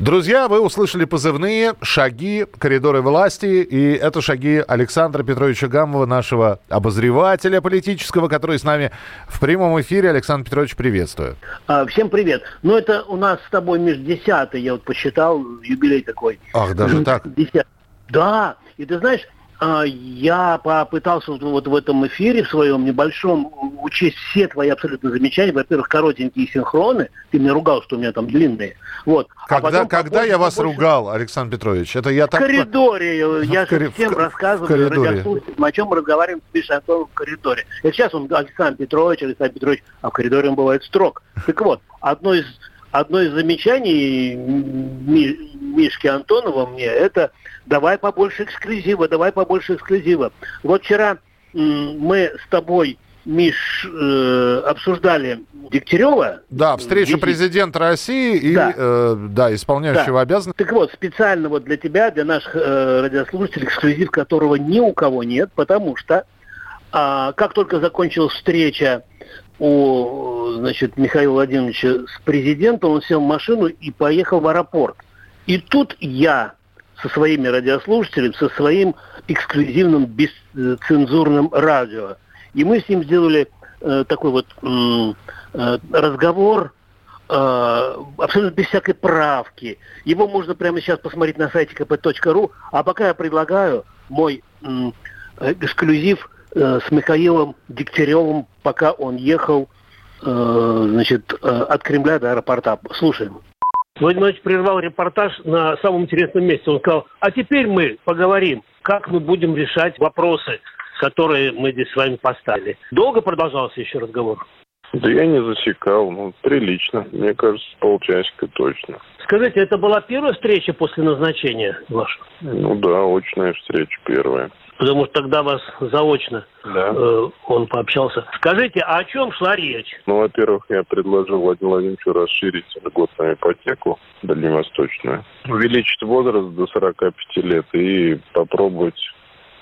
Друзья, вы услышали позывные «Шаги коридоры власти». И это шаги Александра Петровича Гамова, нашего обозревателя политического, который с нами в прямом эфире. Александр Петрович, приветствую. А, Всем привет. Ну, это у нас с тобой между десятый, я вот посчитал, юбилей такой. Ах, даже так? Десят- Да, и ты знаешь, я попытался вот- вот в этом эфире в своем небольшом учесть все твои абсолютно замечания. Во-первых, коротенькие синхроны. Ты меня ругал, что у меня там длинные. Вот. А Когда, потом когда побольше- я вас побольше- ругал, Александр Петрович? Это я В так... коридоре. Я В же всем в рассказываю, радиослушателям, о чем мы разговариваем с Мишей Антоновым в коридоре. И сейчас он Александр Петрович, Александр Петрович, а в коридоре он бывает строг. Так вот, одно из, одно из замечаний Ми- Мишки Антонова мне, это давай побольше эксклюзива, давай побольше эксклюзива. Вот вчера мы с тобой, Миш, э, обсуждали Дегтярева. Да, встреча Визит. президента России и, Да. э, да, исполняющего Да. обязанности. Так вот, специально вот для тебя, для наших э, радиослушателей, эксклюзив которого ни у кого нет, потому что а, как только закончилась встреча у значит, Михаила Владимировича с президентом, он сел в машину и поехал в аэропорт. И тут я со своими радиослушателями, со своим эксклюзивным бесцензурным радио. И мы с ним сделали э, такой вот э, разговор, э, абсолютно без всякой правки. Его можно прямо сейчас посмотреть на сайте kp.ru. А пока я предлагаю мой э, эксклюзив э, с Михаилом Дегтяревым, пока он ехал э, значит, э, от Кремля до аэропорта. Слушаем. Владимир Владимирович прервал репортаж на самом интересном месте. Он сказал, а теперь мы поговорим, как мы будем решать вопросы, которые мы здесь с вами поставили. Долго продолжался еще разговор? Да я не засекал, ну, прилично. Мне кажется, полчасика точно. Скажите, это была первая встреча после назначения вашего? Ну да, очная встреча первая. Потому что тогда вас заочно Да. э, он пообщался. Скажите, а о чем шла речь? Ну, во-первых, я предложил Владимиру Владимировичу расширить льгот на ипотеку дальневосточную, увеличить возраст до 45 лет и попробовать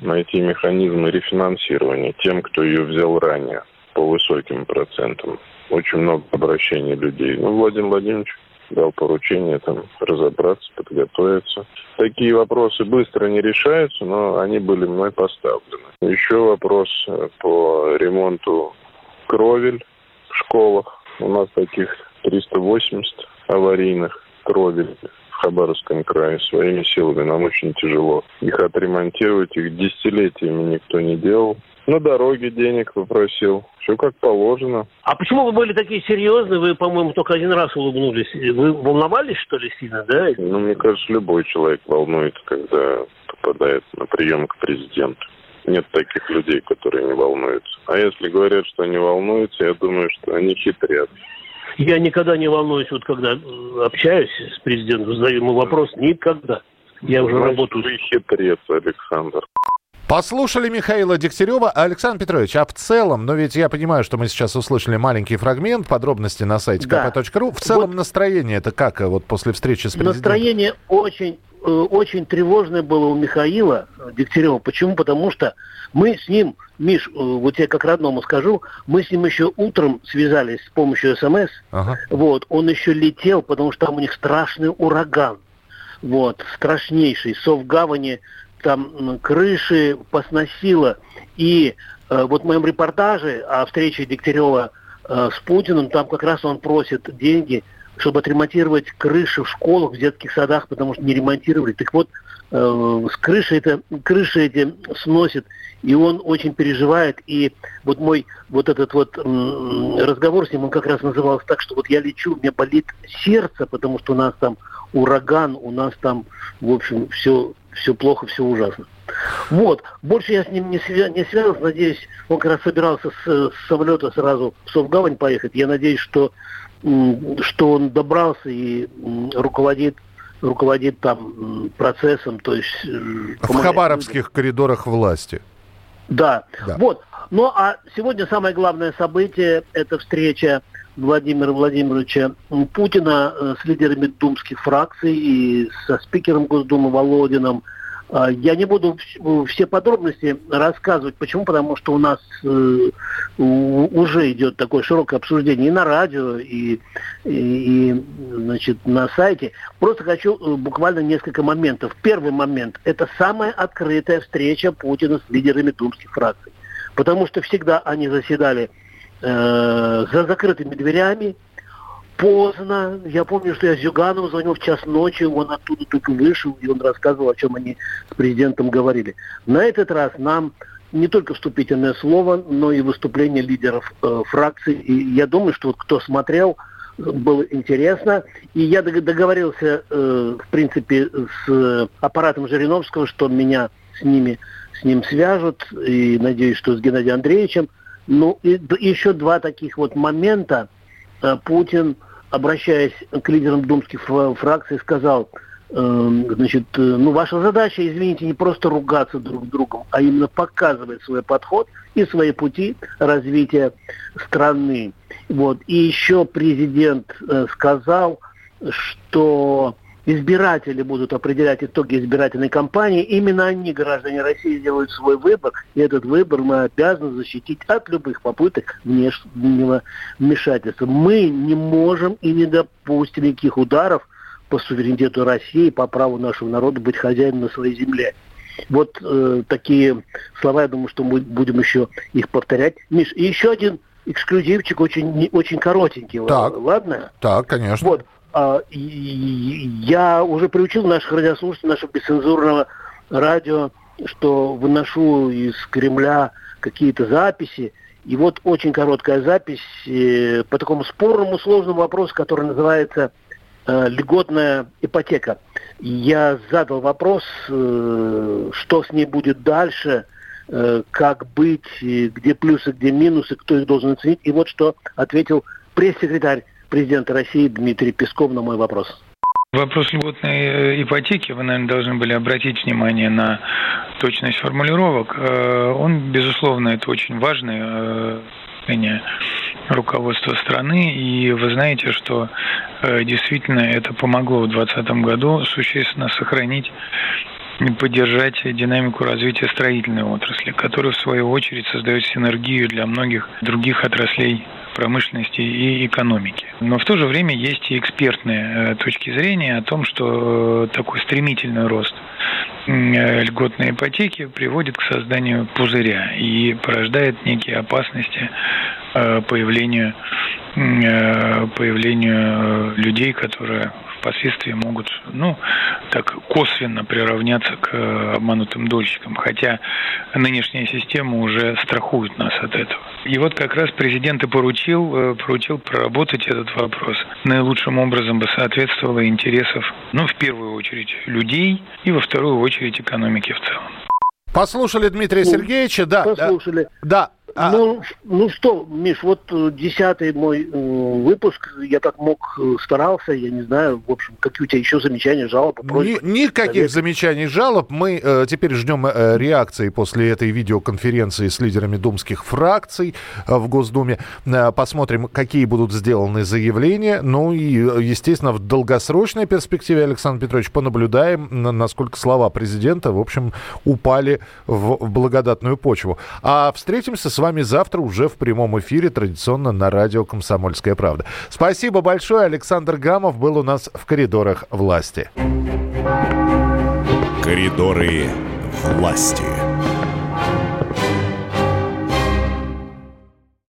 найти механизмы рефинансирования тем, кто ее взял ранее по высоким процентам. Очень много обращений людей. Ну, Владимир Владимирович дал поручение там разобраться, подготовиться. Такие вопросы быстро не решаются, но они были мной поставлены. Еще вопрос э, по ремонту кровель в школах. У нас таких 380 аварийных кровель в Хабаровском крае. Своими силами нам очень тяжело. Их отремонтировать, их десятилетиями никто не делал. На дороге денег попросил. Все как положено. А почему вы были такие серьезные? Вы, по-моему, только один раз улыбнулись. Вы волновались, что ли, сильно, да? Ну, мне кажется, любой человек волнуется, когда попадает на прием к президенту. Нет таких людей, которые не волнуются. А если говорят, что они волнуются, я думаю, что они хитрят. Я никогда не волнуюсь, вот когда э, общаюсь с президентом, задаю ему вопрос, никогда. Я уже Значит, работаю. Вы хитрец, Александр. Послушали Михаила Дегтярева. Александр Петрович, а в целом, но ведь я понимаю, что мы сейчас услышали маленький фрагмент, подробности на сайте Да. kp.ru. В целом настроение это как э, вот после встречи с президентом? Настроение очень, э, очень тревожное было у Михаила э, Дегтярева. Почему? Потому что мы с ним, Миш, вот я как родному скажу, мы с ним еще утром связались с помощью СМС. Ага. Вот, он еще летел, потому что там у них страшный ураган. Вот, страшнейший. Совгавани там крыши посносило. И э, вот в моем репортаже о встрече Дегтярева э, с Путиным, там как раз он просит деньги, чтобы отремонтировать крыши в школах, в детских садах, потому что не ремонтировали. Так вот, э, крыши это, крыши эти сносит, и он очень переживает. И вот мой вот этот вот м, разговор с ним, он как раз назывался так, что вот я лечу, у меня болит сердце, потому что у нас там ураган, у нас там, в общем, все, все плохо, все ужасно. Вот. Больше я с ним не, свя- не связан. Надеюсь, он как раз собирался с, с самолета сразу в Совгавань поехать. Я надеюсь, что, что он добрался и руководит руководит там процессом, то есть... э, В хабаровских коридорах власти. да. Да. Вот. Ну, а сегодня самое главное событие – это встреча Владимира Владимировича Путина э, с лидерами думских фракций и со спикером Госдумы Володиным – я не буду все подробности рассказывать. Почему? Потому что у нас э, уже идет такое широкое обсуждение и на радио, и, и, значит, на сайте. Просто хочу э, буквально несколько моментов. Первый момент – это самая открытая встреча Путина с лидерами думских фракций. Потому что всегда они заседали э, за закрытыми дверями, поздно. Я помню, что я Зюганову звонил в час ночи, он оттуда только вышел, и он рассказывал, о чем они с президентом говорили. На этот раз нам не только вступительное слово, но и выступление лидеров э, фракций. И я думаю, что вот кто смотрел, было интересно. И я договорился, э, в принципе, с аппаратом Жириновского, что меня с ними, с ним свяжут. И надеюсь, что с Геннадием Андреевичем. Ну, и еще два таких вот момента. Э, Путин обращаясь к лидерам думских фракций, сказал, э, значит, э, ну, ваша задача, извините, не просто ругаться друг с другом, а именно показывать свой подход и свои пути развития страны. Вот. И еще президент э, сказал, что избиратели будут определять итоги избирательной кампании. Именно они, граждане России, делают свой выбор. И этот выбор мы обязаны защитить от любых попыток внешнего вмешательства. Мы не можем и не допустим никаких ударов по суверенитету России, по праву нашего народа быть хозяином на своей земле. Вот э, такие слова, я думаю, что мы будем еще их повторять. Миш, и еще один эксклюзивчик, очень, очень коротенький. Так. Ладно? Так, конечно. Вот. А, я уже приучил наших радиослушателей, нашего бесцензурного радио, что выношу из Кремля какие-то записи. И вот очень короткая запись э, по такому спорному, сложному вопросу, который называется э, льготная ипотека. Я задал вопрос, э, что с ней будет дальше, как быть, где плюсы, где минусы, кто их должен оценить. И вот что ответил пресс-секретарь президента России Дмитрий Песков на мой вопрос. Вопрос льготной э, ипотеки, вы, наверное, должны были обратить внимание на точность формулировок. Э, он, безусловно, это очень важное э, руководства страны. И вы знаете, что действительно это помогло в 2020 году существенно сохранить поддержать динамику развития строительной отрасли, которая в свою очередь создает синергию для многих других отраслей промышленности и экономики. Но в то же время есть и экспертные э, точки зрения о том, что э, такой стремительный рост э, льготной ипотеки приводит к созданию пузыря и порождает некие опасности появлению, появлению людей, которые впоследствии могут, ну, так косвенно приравняться к э, обманутым дольщикам, хотя нынешняя система уже страхует нас от этого. И вот как раз президент и поручил, э, поручил проработать этот вопрос. Наилучшим образом бы соответствовало интересов, ну, в первую очередь, людей и во вторую очередь экономики в целом. Послушали Дмитрия ну, Сергеевича, да. Послушали. Да, а... Ну, ну что, Миш, вот э, десятый мой э, выпуск, я так мог, э, старался, я не знаю, в общем, какие у тебя еще замечания, жалобы, просьбы? Ни, никаких советы. замечаний, жалоб. Мы э, теперь ждем э, реакции после этой видеоконференции с лидерами думских фракций э, в Госдуме. Э, посмотрим, какие будут сделаны заявления. Ну и, естественно, в долгосрочной перспективе, Александр Петрович, понаблюдаем, насколько слова президента, в общем, упали в, в благодатную почву. А встретимся с вами завтра уже в прямом эфире, традиционно на радио «Комсомольская правда». Спасибо большое. Александр Гамов был у нас в коридорах власти. Коридоры власти.